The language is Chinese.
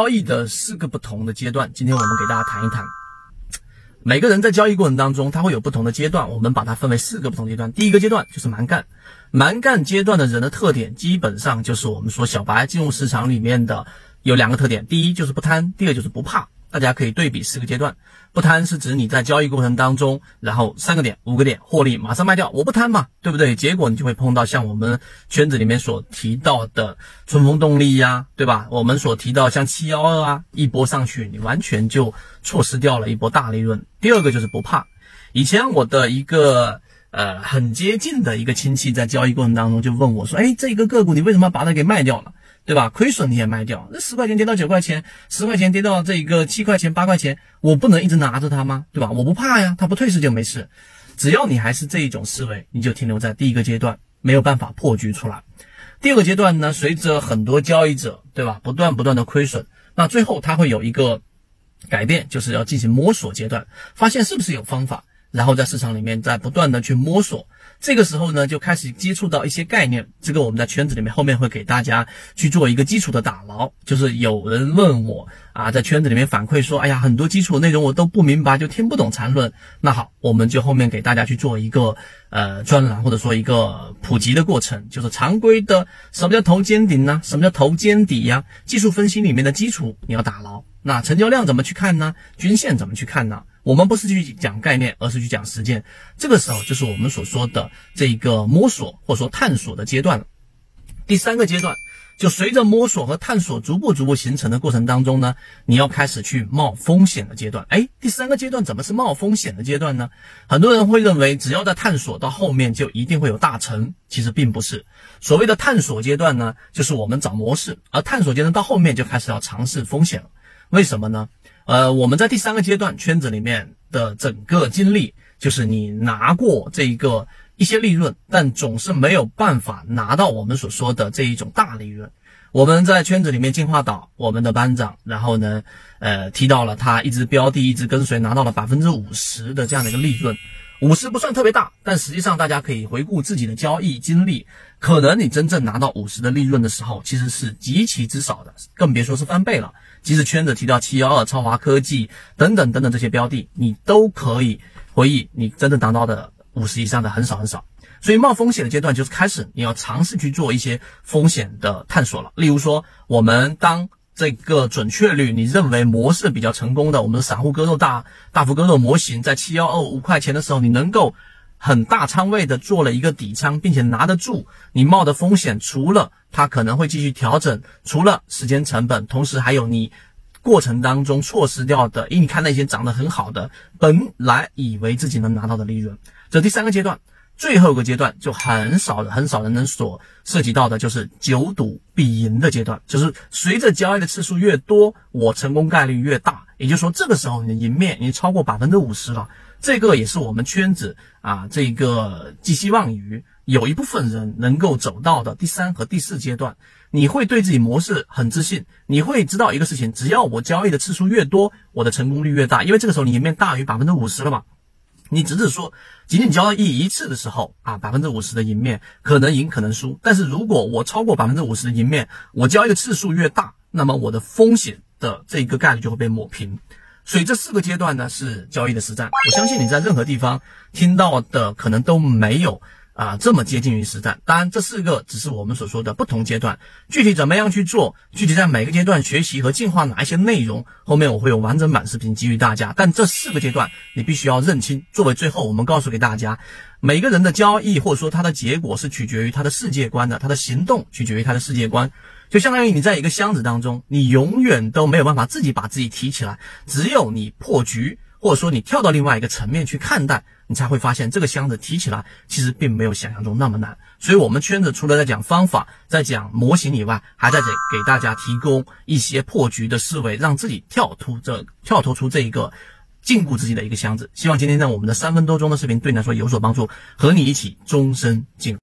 交易的四个不同的阶段，今天我们给大家谈一谈。每个人在交易过程当中，他会有不同的阶段，我们把它分为四个不同阶段。第一个阶段就是蛮干，蛮干阶段的人的特点，基本上就是我们说小白进入市场里面的有两个特点，第一就是不贪，第二就是不怕。大家可以对比四个阶段，不贪是指你在交易过程当中，然后三个点、五个点获利马上卖掉，我不贪嘛，对不对？结果你就会碰到像我们圈子里面所提到的春风动力呀，对吧？我们所提到像七幺二啊，一波上去，你完全就错失掉了一波大利润。第二个就是不怕，以前我的一个呃很接近的一个亲戚在交易过程当中就问我说，哎，这个个股你为什么把它给卖掉了？对吧？亏损你也卖掉，那十块钱跌到九块钱，十块钱跌到这个七块钱、八块钱，我不能一直拿着它吗？对吧？我不怕呀，它不退市就没事。只要你还是这一种思维，你就停留在第一个阶段，没有办法破局出来。第二个阶段呢，随着很多交易者，对吧，不断不断的亏损，那最后他会有一个改变，就是要进行摸索阶段，发现是不是有方法。然后在市场里面在不断的去摸索，这个时候呢就开始接触到一些概念，这个我们在圈子里面后面会给大家去做一个基础的打牢。就是有人问我啊，在圈子里面反馈说，哎呀，很多基础内容我都不明白，就听不懂缠论。那好，我们就后面给大家去做一个呃专栏或者说一个普及的过程，就是常规的什么叫头肩顶呢？什么叫头肩底呀？技术分析里面的基础你要打牢。那成交量怎么去看呢？均线怎么去看呢？我们不是去讲概念，而是去讲实践。这个时候就是我们所说的这一个摸索或者说探索的阶段了。第三个阶段，就随着摸索和探索逐步逐步形成的过程当中呢，你要开始去冒风险的阶段。哎，第三个阶段怎么是冒风险的阶段呢？很多人会认为只要在探索到后面就一定会有大成，其实并不是。所谓的探索阶段呢，就是我们找模式，而探索阶段到后面就开始要尝试风险了。为什么呢？呃，我们在第三个阶段圈子里面的整个经历，就是你拿过这一个一些利润，但总是没有办法拿到我们所说的这一种大利润。我们在圈子里面进化岛，我们的班长，然后呢，呃，提到了他一直标的，一直跟随，拿到了百分之五十的这样的一个利润。五十不算特别大，但实际上大家可以回顾自己的交易经历，可能你真正拿到五十的利润的时候，其实是极其之少的，更别说是翻倍了。即使圈子提到七幺二、超华科技等等等等这些标的，你都可以回忆，你真正拿到的五十以上的很少很少。所以冒风险的阶段就是开始，你要尝试去做一些风险的探索了。例如说，我们当这个准确率你认为模式比较成功的，我们的散户割肉大大幅割肉模型，在七幺二五块钱的时候，你能够很大仓位的做了一个底仓，并且拿得住，你冒的风险除了它可能会继续调整，除了时间成本，同时还有你过程当中错失掉的，因为你看那些涨得很好的，本来以为自己能拿到的利润，这第三个阶段。最后一个阶段就很少很少人能所涉及到的，就是久赌必赢的阶段。就是随着交易的次数越多，我成功概率越大。也就是说，这个时候你的赢面已经超过百分之五十了。这个也是我们圈子啊，这个寄希望于有一部分人能够走到的第三和第四阶段。你会对自己模式很自信，你会知道一个事情：只要我交易的次数越多，我的成功率越大。因为这个时候你赢面大于百分之五十了嘛。你只是说，仅仅交易一次的时候啊，百分之五十的赢面可能赢可能输。但是如果我超过百分之五十的赢面，我交易的次数越大，那么我的风险的这个概率就会被抹平。所以这四个阶段呢是交易的实战。我相信你在任何地方听到的可能都没有。啊，这么接近于实战。当然，这四个只是我们所说的不同阶段，具体怎么样去做，具体在每个阶段学习和进化哪一些内容，后面我会有完整版视频给予大家。但这四个阶段你必须要认清，作为最后我们告诉给大家，每个人的交易或者说他的结果是取决于他的世界观的，他的行动取决于他的世界观。就相当于你在一个箱子当中，你永远都没有办法自己把自己提起来，只有你破局。或者说你跳到另外一个层面去看待，你才会发现这个箱子提起来其实并没有想象中那么难。所以，我们圈子除了在讲方法、在讲模型以外，还在给给大家提供一些破局的思维，让自己跳脱这跳脱出这一个禁锢自己的一个箱子。希望今天在我们的三分多钟的视频对你来说有所帮助，和你一起终身进。